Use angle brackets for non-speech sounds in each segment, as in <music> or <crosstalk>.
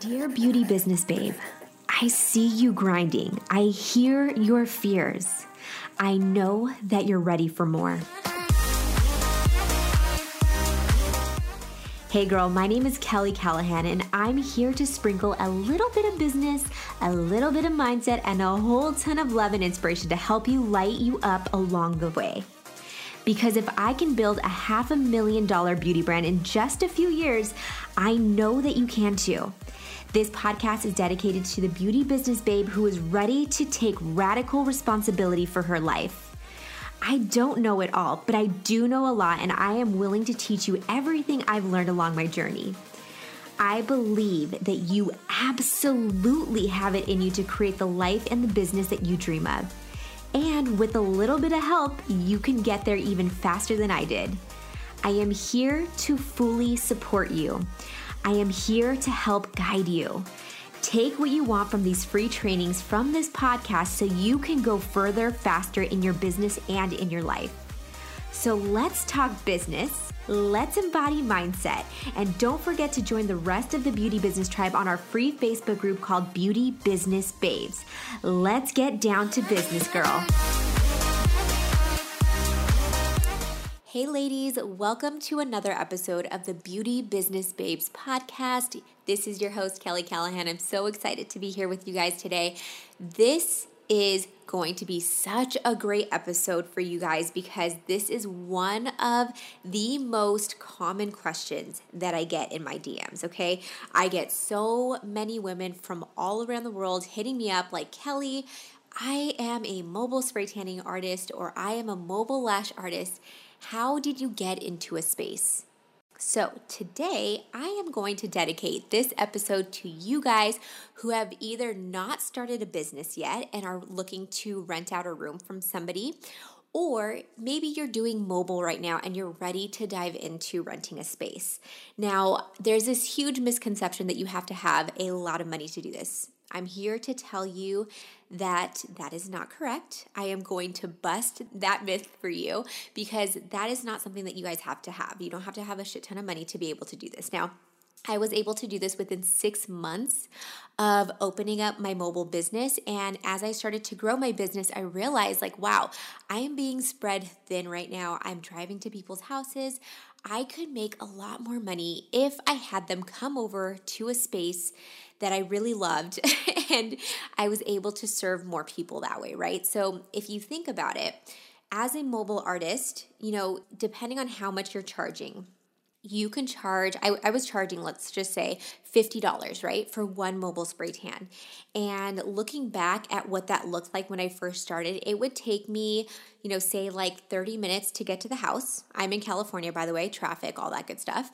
Dear beauty business babe, I see you grinding. I hear your fears. I know that you're ready for more. Hey girl, my name is Kelly Callahan, and I'm here to sprinkle a little bit of business, a little bit of mindset, and a whole ton of love and inspiration to help you light you up along the way. Because if I can build a half a million dollar beauty brand in just a few years, I know that you can too. This podcast is dedicated to the beauty business babe who is ready to take radical responsibility for her life. I don't know it all, but I do know a lot, and I am willing to teach you everything I've learned along my journey. I believe that you absolutely have it in you to create the life and the business that you dream of. And with a little bit of help, you can get there even faster than I did. I am here to fully support you. I am here to help guide you. Take what you want from these free trainings from this podcast so you can go further faster in your business and in your life. So let's talk business, let's embody mindset, and don't forget to join the rest of the Beauty Business Tribe on our free Facebook group called Beauty Business Babes. Let's get down to business, girl. Hey, ladies, welcome to another episode of the Beauty Business Babes podcast. This is your host, Kelly Callahan. I'm so excited to be here with you guys today. This is going to be such a great episode for you guys because this is one of the most common questions that I get in my DMs, okay? I get so many women from all around the world hitting me up like, Kelly, I am a mobile spray tanning artist or I am a mobile lash artist how did you get into a space? So, today I am going to dedicate this episode to you guys who have either not started a business yet and are looking to rent out a room from somebody, or maybe you're doing mobile right now and you're ready to dive into renting a space. Now, there's this huge misconception that you have to have a lot of money to do this. I'm here to tell you that that is not correct. I am going to bust that myth for you because that is not something that you guys have to have. You don't have to have a shit ton of money to be able to do this. Now, I was able to do this within six months of opening up my mobile business. And as I started to grow my business, I realized, like, wow, I am being spread thin right now. I'm driving to people's houses. I could make a lot more money if I had them come over to a space that I really loved <laughs> and I was able to serve more people that way, right? So if you think about it, as a mobile artist, you know, depending on how much you're charging, you can charge I, I, was charging let's just say $50 right for one mobile spray tan. And looking back at what that looked like when i first started it would take me you know say like 30 minutes to get to the house. I'm in california by the way traffic all that good stuff.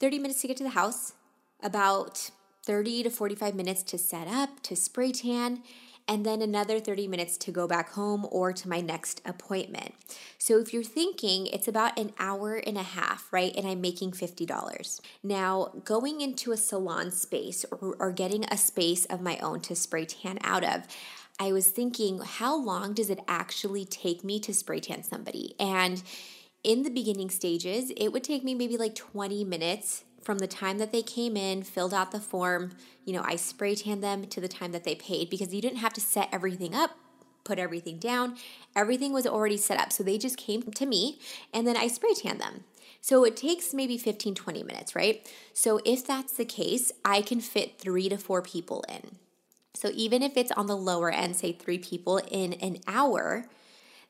30 minutes to get to the house about 30 to 45 minutes to set up, to spray tan, and then another 30 minutes to go back home or to my next appointment. So if you're thinking it's about an hour and a half, right? And I'm making $50. Now, going into a salon space or, or getting a space of my own to spray tan out of, I was thinking, how long does it actually take me to spray tan somebody? And in the beginning stages, it would take me maybe like 20 minutes from the time that they came in, filled out the form, you know, I spray tan them to the time that they paid because you didn't have to set everything up, put everything down. Everything was already set up. So they just came to me and then I spray tan them. So it takes maybe 15, 20 minutes, right? So if that's the case, I can fit three to four people in. So even if it's on the lower end, say three people in an hour,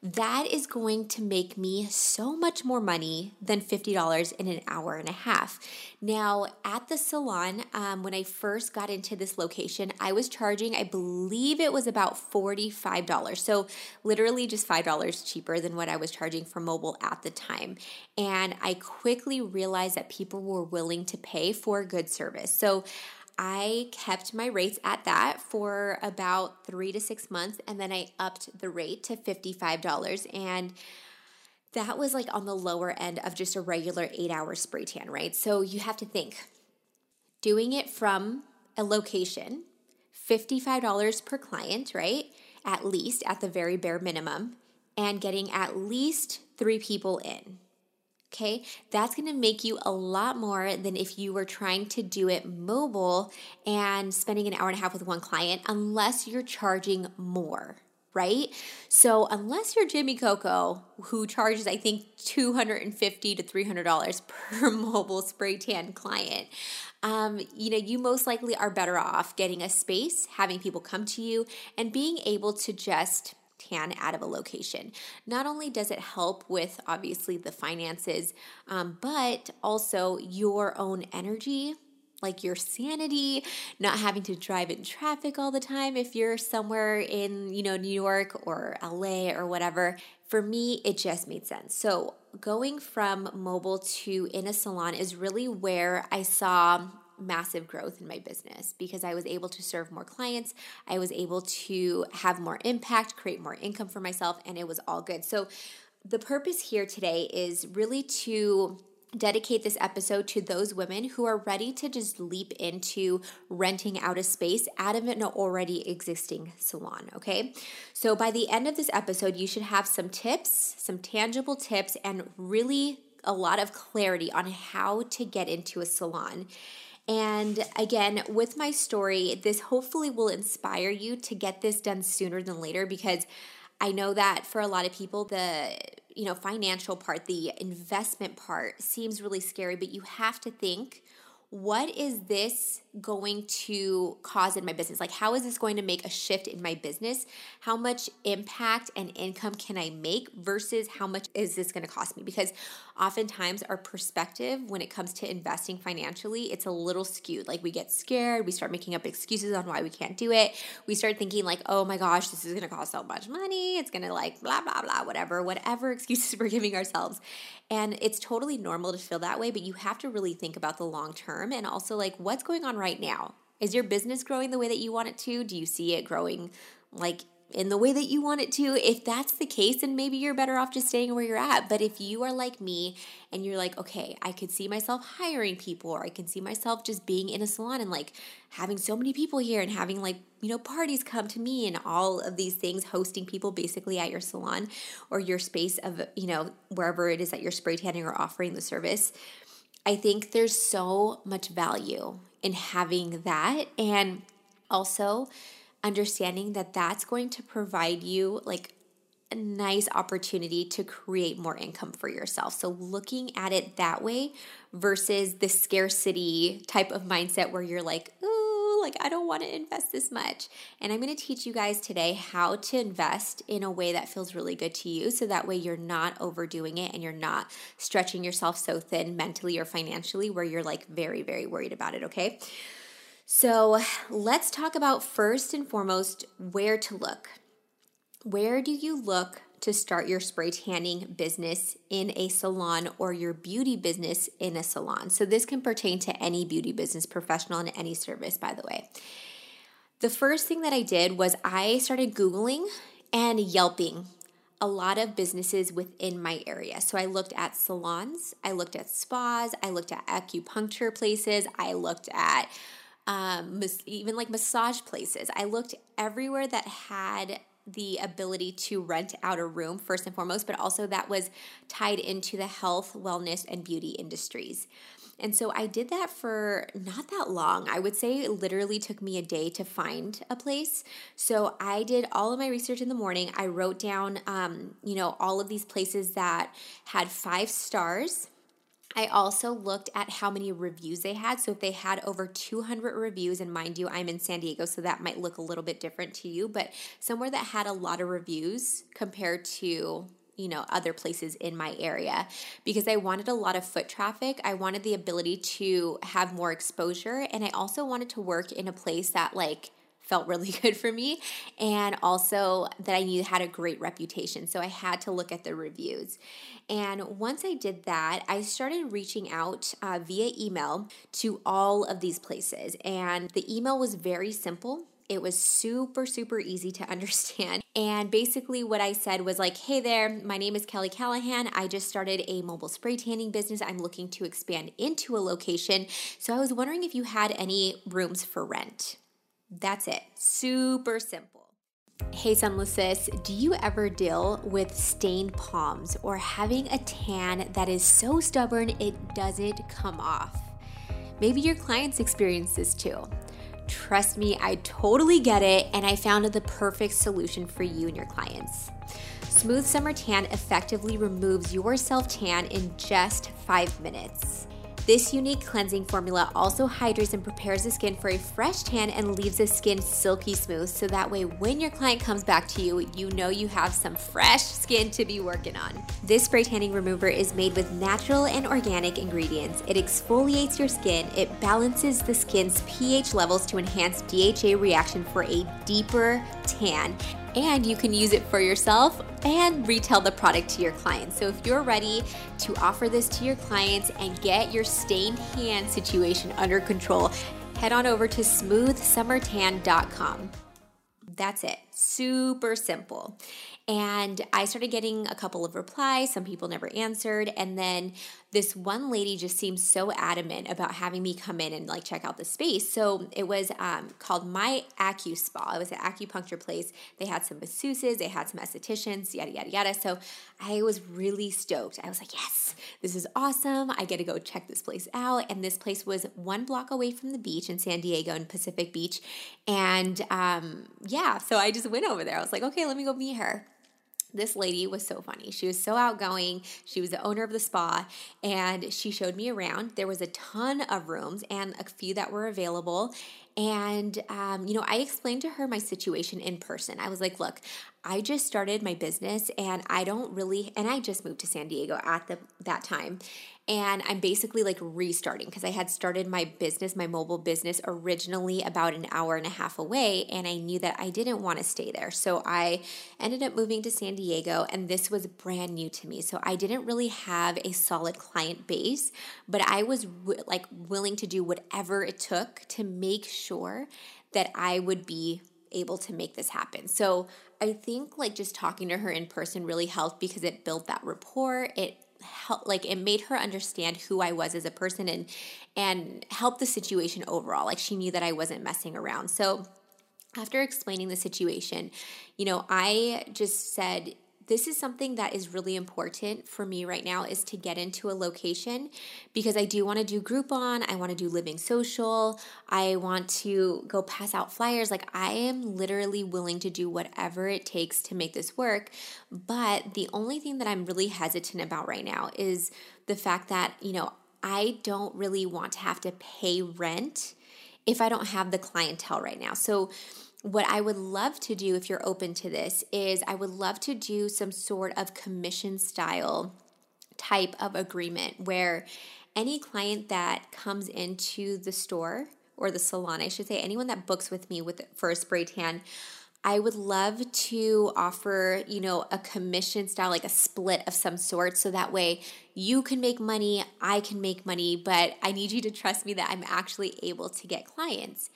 that is going to make me so much more money than $50 in an hour and a half. Now, at the salon, um, when I first got into this location, I was charging, I believe it was about $45. So, literally just $5 cheaper than what I was charging for mobile at the time. And I quickly realized that people were willing to pay for good service. So, I kept my rates at that for about three to six months, and then I upped the rate to $55. And that was like on the lower end of just a regular eight hour spray tan, right? So you have to think doing it from a location, $55 per client, right? At least, at the very bare minimum, and getting at least three people in. Okay, that's gonna make you a lot more than if you were trying to do it mobile and spending an hour and a half with one client, unless you're charging more right? So unless you're Jimmy Coco, who charges I think two hundred and fifty to three hundred dollars <laughs> per mobile spray tan client, um, you know you most likely are better off getting a space, having people come to you, and being able to just tan out of a location. Not only does it help with obviously the finances, um, but also your own energy like your sanity, not having to drive in traffic all the time if you're somewhere in, you know, New York or LA or whatever. For me, it just made sense. So, going from mobile to in a salon is really where I saw massive growth in my business because I was able to serve more clients. I was able to have more impact, create more income for myself, and it was all good. So, the purpose here today is really to dedicate this episode to those women who are ready to just leap into renting out a space out of an already existing salon. Okay. So by the end of this episode, you should have some tips, some tangible tips, and really a lot of clarity on how to get into a salon. And again, with my story, this hopefully will inspire you to get this done sooner than later because I know that for a lot of people, the you know financial part the investment part seems really scary but you have to think what is this going to cause in my business? Like, how is this going to make a shift in my business? How much impact and income can I make versus how much is this going to cost me? Because oftentimes our perspective when it comes to investing financially, it's a little skewed. Like, we get scared, we start making up excuses on why we can't do it. We start thinking, like, oh my gosh, this is going to cost so much money. It's going to, like, blah, blah, blah, whatever, whatever excuses we're giving ourselves. And it's totally normal to feel that way, but you have to really think about the long term and also like what's going on right now. Is your business growing the way that you want it to? Do you see it growing like in the way that you want it to. If that's the case, then maybe you're better off just staying where you're at. But if you are like me and you're like, okay, I could see myself hiring people, or I can see myself just being in a salon and like having so many people here and having like, you know, parties come to me and all of these things, hosting people basically at your salon or your space of, you know, wherever it is that you're spray tanning or offering the service. I think there's so much value in having that. And also, understanding that that's going to provide you like a nice opportunity to create more income for yourself. So, looking at it that way versus the scarcity type of mindset where you're like, ooh, like I don't want to invest this much. And I'm going to teach you guys today how to invest in a way that feels really good to you. So that way you're not overdoing it and you're not stretching yourself so thin mentally or financially where you're like very, very worried about it. Okay. So let's talk about first and foremost where to look. Where do you look to start your spray tanning business in a salon or your beauty business in a salon? So, this can pertain to any beauty business professional and any service, by the way. The first thing that I did was I started Googling and Yelping a lot of businesses within my area. So I looked at salons, I looked at spas, I looked at acupuncture places, I looked at um, even like massage places. I looked everywhere that had the ability to rent out a room first and foremost, but also that was tied into the health, wellness, and beauty industries. And so I did that for not that long. I would say it literally took me a day to find a place. So I did all of my research in the morning. I wrote down, um, you know, all of these places that had five stars I also looked at how many reviews they had. So if they had over 200 reviews, and mind you, I'm in San Diego, so that might look a little bit different to you, but somewhere that had a lot of reviews compared to you know other places in my area because I wanted a lot of foot traffic. I wanted the ability to have more exposure and I also wanted to work in a place that like felt really <laughs> good for me and also that I knew had a great reputation. So I had to look at the reviews. And once I did that, I started reaching out uh, via email to all of these places. And the email was very simple. It was super, super easy to <laughs> understand. And basically, what I said was like, hey there, my name is Kelly Callahan. I just started a mobile spray tanning business. I'm looking to expand into a location. So I was wondering if you had any rooms for rent. That's it. Super simple. Hey, Sunless Sis, do you ever deal with stained palms or having a tan that is so stubborn it doesn't come off? Maybe your clients experience this too. Trust me, I totally get it, and I found the perfect solution for you and your clients. Smooth Summer Tan effectively removes your self tan in just five minutes. This unique cleansing formula also hydrates and prepares the skin for a fresh tan and leaves the skin silky smooth so that way when your client comes back to you, you know you have some fresh skin to be working on. This spray tanning remover is made with natural and organic ingredients. It exfoliates your skin, it balances the skin's pH levels to enhance DHA reaction for a deeper tan and you can use it for yourself and retail the product to your clients. So if you're ready to offer this to your clients and get your stained hand situation under control, head on over to smoothsummertan.com. That's it. Super simple. And I started getting a couple of replies. Some people never answered. And then this one lady just seemed so adamant about having me come in and like check out the space. So it was um, called My Acu Spa. It was an acupuncture place. They had some masseuses, they had some estheticians, yada, yada, yada. So I was really stoked. I was like, yes, this is awesome. I get to go check this place out. And this place was one block away from the beach in San Diego in Pacific Beach. And um, yeah, so I just went over there. I was like, okay, let me go meet her this lady was so funny. She was so outgoing. She was the owner of the spa and she showed me around. There was a ton of rooms and a few that were available. And, um, you know, I explained to her my situation in person. I was like, look, I just started my business and I don't really, and I just moved to San Diego at the, that time and I'm basically like restarting because I had started my business, my mobile business, originally about an hour and a half away, and I knew that I didn't want to stay there. So I ended up moving to San Diego, and this was brand new to me. So I didn't really have a solid client base, but I was w- like willing to do whatever it took to make sure that I would be able to make this happen. So I think like just talking to her in person really helped because it built that rapport. It help like it made her understand who I was as a person and and help the situation overall. Like she knew that I wasn't messing around. So after explaining the situation, you know, I just said this is something that is really important for me right now is to get into a location because I do want to do Groupon, I want to do living social, I want to go pass out flyers. Like I am literally willing to do whatever it takes to make this work. But the only thing that I'm really hesitant about right now is the fact that, you know, I don't really want to have to pay rent if I don't have the clientele right now. So what I would love to do, if you're open to this, is I would love to do some sort of commission style type of agreement where any client that comes into the store or the salon, I should say, anyone that books with me with for a spray tan, I would love to offer, you know, a commission style, like a split of some sort. So that way you can make money, I can make money, but I need you to trust me that I'm actually able to get clients.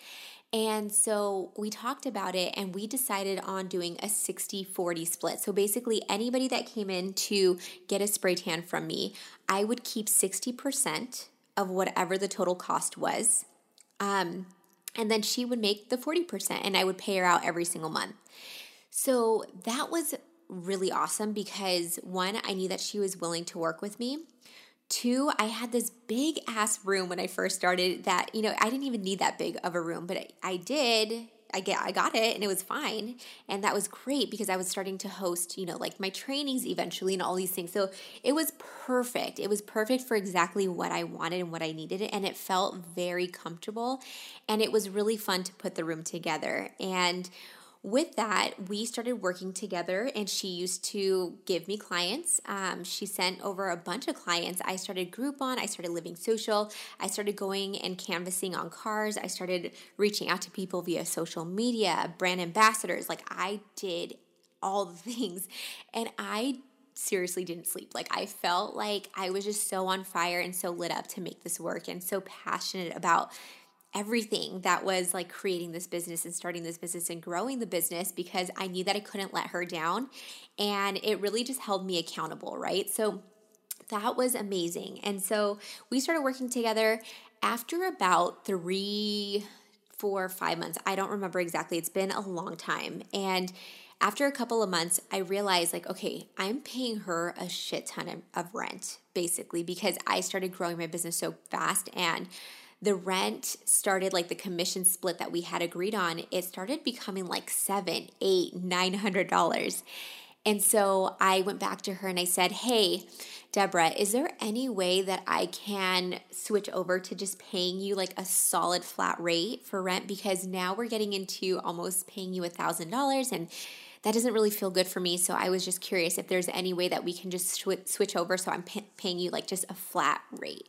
And so we talked about it and we decided on doing a 60 40 split. So basically, anybody that came in to get a spray tan from me, I would keep 60% of whatever the total cost was. Um, and then she would make the 40% and I would pay her out every single month. So that was really awesome because one, I knew that she was willing to work with me. Two, I had this big ass room when I first started that, you know, I didn't even need that big of a room, but I, I did. I get I got it and it was fine. And that was great because I was starting to host, you know, like my trainings eventually and all these things. So it was perfect. It was perfect for exactly what I wanted and what I needed and it felt very comfortable and it was really fun to put the room together. And with that, we started working together and she used to give me clients. Um, she sent over a bunch of clients. I started Groupon, I started Living Social, I started going and canvassing on cars, I started reaching out to people via social media, brand ambassadors. Like I did all the <laughs> things. And I seriously didn't sleep. Like I felt like I was just so on fire and so lit up to make this work and so passionate about everything that was like creating this business and starting this business and growing the business because I knew that I couldn't let her down. And it really just held me accountable, right? So that was amazing. And so we started working together after about three for five months. I don't remember exactly. It's been a long time. And after a couple of months, I realized like, okay, I'm paying her a shit ton of, of rent basically because I started growing my business so fast and the rent started like the commission split that we had agreed on it started becoming like seven eight nine hundred dollars and so i went back to her and i said hey deborah is there any way that i can switch over to just paying you like a solid flat rate for rent because now we're getting into almost paying you a thousand dollars and that doesn't really feel good for me. So I was just curious if there's any way that we can just sw- switch over so I'm paying you like just a flat rate.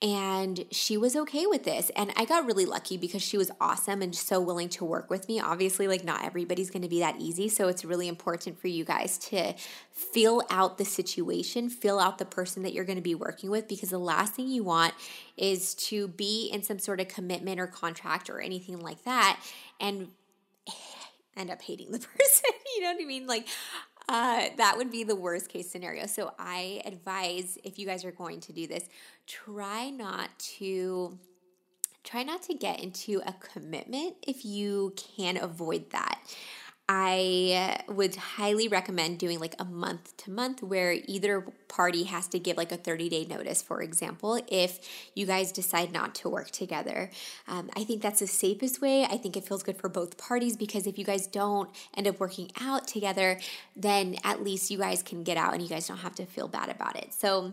And she was okay with this. And I got really lucky because she was awesome and so willing to work with me. Obviously, like not everybody's going to be that easy. So it's really important for you guys to feel out the situation, feel out the person that you're going to be working with because the last thing you want is to be in some sort of commitment or contract or anything like that and <sighs> end up hating the <laughs> person. you know what I mean? Like, uh, that would be the worst case scenario. So I advise if you guys are going to do this, try not to try not to get into a commitment if you can avoid that. I would highly recommend doing like a month to month where either party has to give like a 30 day notice, for example, if you guys decide not to work together. Um, I think that's the safest way. I think it feels good for both parties because if you guys don't end up working out together, then at least you guys can get out and you guys don't have to feel bad about it. So,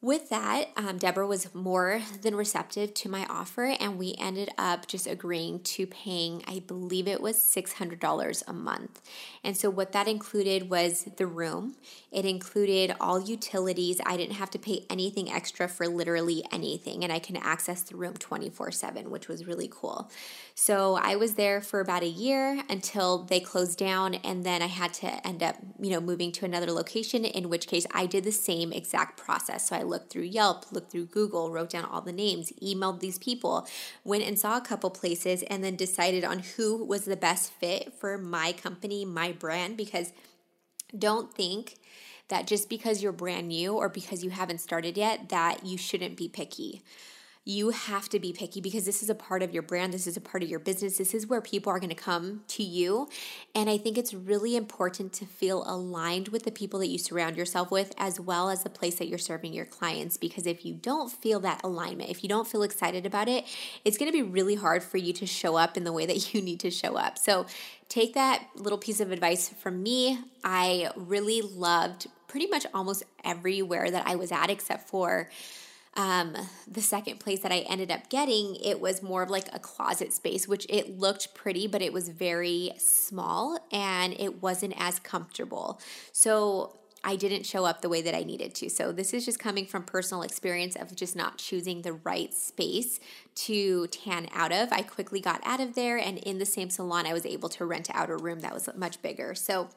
with that, um, Deborah was more than receptive to my offer, and we ended up just agreeing to paying, I believe it was $600 a month. And so, what that included was the room, it included all utilities. I didn't have to pay anything extra for literally anything, and I can access the room 24 7, which was really cool. So, I was there for about a year until they closed down, and then I had to end up, you know, moving to another location, in which case I did the same exact process. So, I looked through Yelp, looked through Google, wrote down all the names, emailed these people, went and saw a couple places, and then decided on who was the best fit for my company, my brand. Because don't think that just because you're brand new or because you haven't started yet, that you shouldn't be picky you have to be picky because this is a part of your brand. This is a part of your business. This is where people are going to come to you. And I think it's really important to feel aligned with the people that you surround yourself with, as well as the place that you're serving your clients. Because if you don't feel that alignment, if you don't feel excited about it, it's going to be really hard for you to show up in the way that <laughs> you need to show up. So take that little piece of advice from me. I really loved pretty much almost everywhere that I was at, except for um, the second place that I ended up getting, it was more of like a closet space, which it looked pretty, but it was very small and it wasn't as comfortable. So I didn't show up the way that I needed to. So this is just coming from personal experience of just not choosing the right space to tan out of. I quickly got out of there and in the same salon I was able to rent out a room that was much bigger. So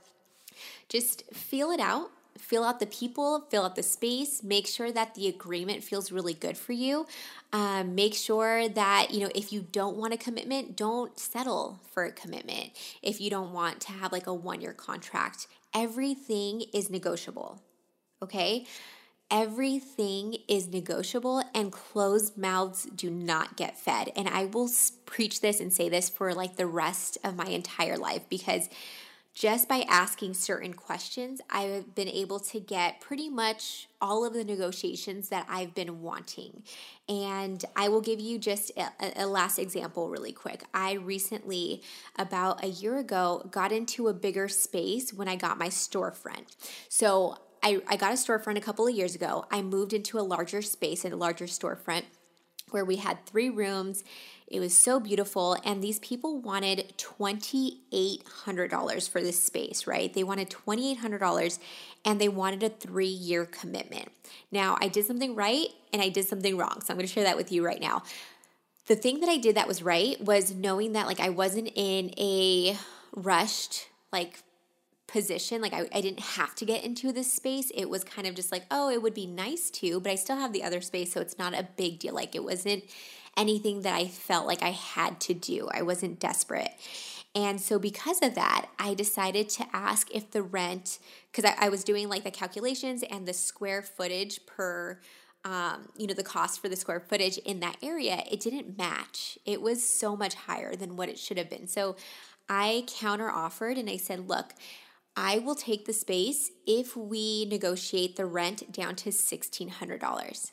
just feel it out fill out the people, fill out the space, make sure that the agreement feels really good for you. Um, make sure that, you know, if you don't want a commitment, don't settle for a commitment. If you don't want to have like a one year contract, everything is negotiable. Okay. Everything is negotiable and closed mouths do not get fed. And I will preach this and say this for like the rest of my entire life because just by asking certain questions, I've been able to get pretty much all of the negotiations that I've been wanting. And I will give you just a, a, last example really quick. I recently, about a year ago, got into a bigger space when I got my storefront. So I, I got a storefront a couple of years ago. I moved into a larger space and a larger storefront where we had three rooms it was so beautiful. And these people wanted $2,800 for this space, right? They wanted $2,800 and they wanted a three year commitment. Now, I did something right and I did something wrong. So I'm going to share that with you right now. The thing that I did that was right was knowing that like I wasn't in a rushed, like, position. Like I, I didn't have to get into this space. It was kind of just like, oh, it would be nice to, but I still have the other space. So it's not a big deal. Like it wasn't anything that I felt like I had to do. I wasn't desperate. And so, because of that, I decided to ask if the rent, because I, I, was doing like the calculations and the square footage per um, you know, the cost for the square footage in that area, it didn't match. It was so much higher than what it should have been. So I counter offered and I said, look, I will take the space if we negotiate the rent down to $1,600.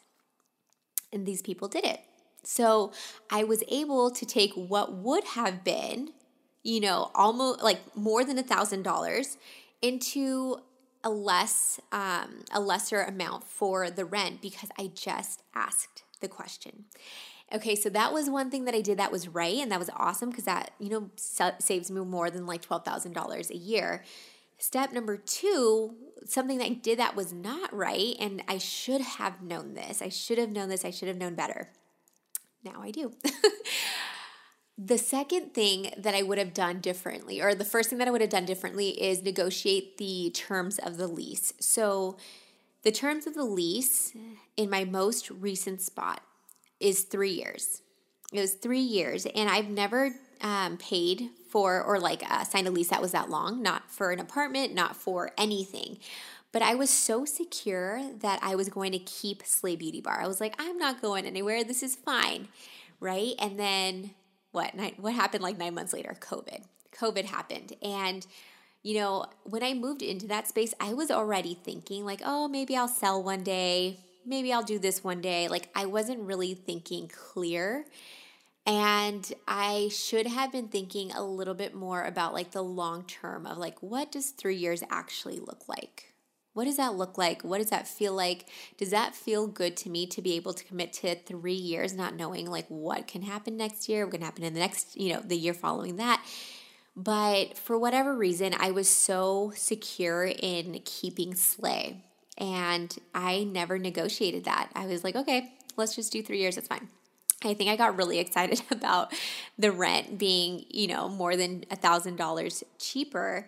And these people did it. So I was able to take what would have been, you know, almost like more than a thousand dollars into a less um, a lesser amount for the rent because I just asked the question. Okay, so that was one thing that I did that was right and that was awesome because that, you know, saves me more than like $12,000 a year. Step number two, something that I did that was not right, and I should have known this. I should have known this. I should have known better. Now I do. <laughs> the second thing that I would have done differently, or the first thing that I would have done differently, is negotiate the terms of the lease. So, the terms of the lease in my most recent spot is three years. It was three years, and I've never um, paid for or like uh, signed a lease that was that long, not for an apartment, not for anything. But I was so secure that I was going to keep Slay Beauty Bar. I was like, I'm not going anywhere. This is fine, right? And then what? Nine, what happened like nine months later? COVID. COVID happened, and you know, when I moved into that space, I was already thinking like, oh, maybe I'll sell one day. Maybe I'll do this one day. Like I wasn't really thinking clear. And I should have been thinking a little bit more about like the long term of like, what does three years actually look like? What does that look like? What does that feel like? Does that feel good to me to be able to commit to three years, not knowing like what can happen next year, what can happen in the next, you know, the year following that? But for whatever reason, I was so secure in keeping Slay. And I never negotiated that. I was like, okay, let's just do three years, it's fine. I think I got really <laughs> excited about the rent being, you know, more than a thousand dollars cheaper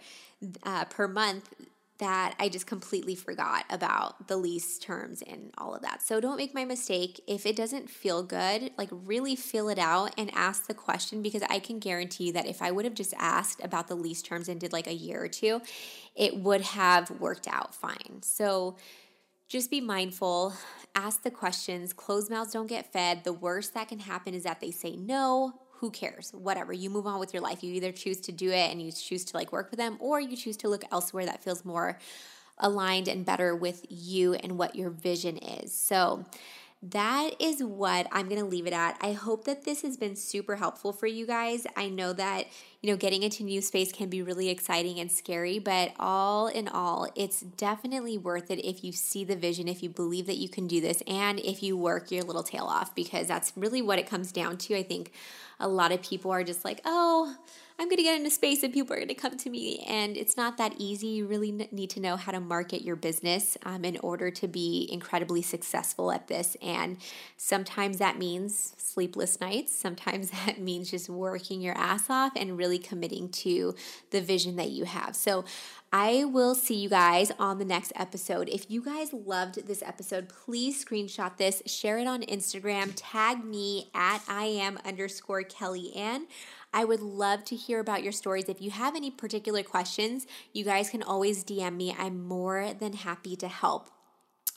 uh, per month that I just completely forgot about the lease terms and all of that. So don't make my mistake. If it doesn't feel good, like really feel it out and ask the question because I can guarantee that if I would have just asked about the lease terms and did like a year or two, it would have worked out fine. So just be mindful, ask the questions. Closed mouths don't get fed. The worst that can happen is that they say no. Who cares? Whatever. You move on with your life. You either choose to do it and you choose to like work with them, or you choose to look elsewhere that feels more aligned and better with you and what your vision is. So, that is what I'm going to leave it at. I hope that this has been super helpful for you guys. I know that, you know, getting into new space can be really exciting and scary, but all in all, it's definitely worth it if you see the vision, if you believe that you can do this, and if you work your little tail off, because that's really what it comes down to. I think a lot of people are just like, oh, I'm going to get into space and people are going to come to me. And it's not that easy. You really need to know how to market your business um, in order to be incredibly successful at this. And sometimes that means sleepless nights. Sometimes <laughs> that means just working your ass off and really committing to the vision that you have. So I will see you guys on the next episode. If you guys loved this episode, please screenshot this, share it on Instagram, tag me at I am underscore Kelly Ann. I would love to hear about your stories. If you have any particular questions, you guys can always DM me. I'm more than happy to help.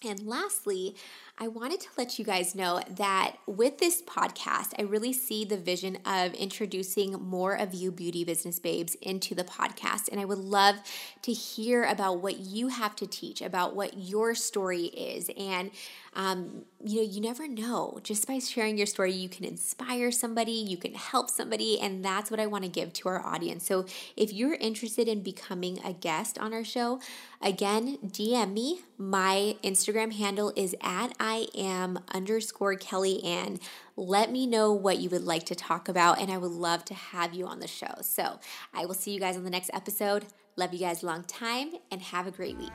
And lastly, I wanted to let you guys know that with this podcast, I really see the vision of introducing more of you beauty business babes into the podcast. And I would love to hear about what you have to teach, about what your story is. And, um, you know, you never know. Just by sharing your story, you can inspire somebody, you can help somebody. And that's what I want to give to our audience. So if you're interested in becoming a guest on our show, again, DM me. My Instagram handle is at I am underscore Kelly Ann. Let me know what you would like to talk about, and I would love to have you on the show. So I will see you guys on the next episode. Love you guys a long time, and have a great week.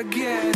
again.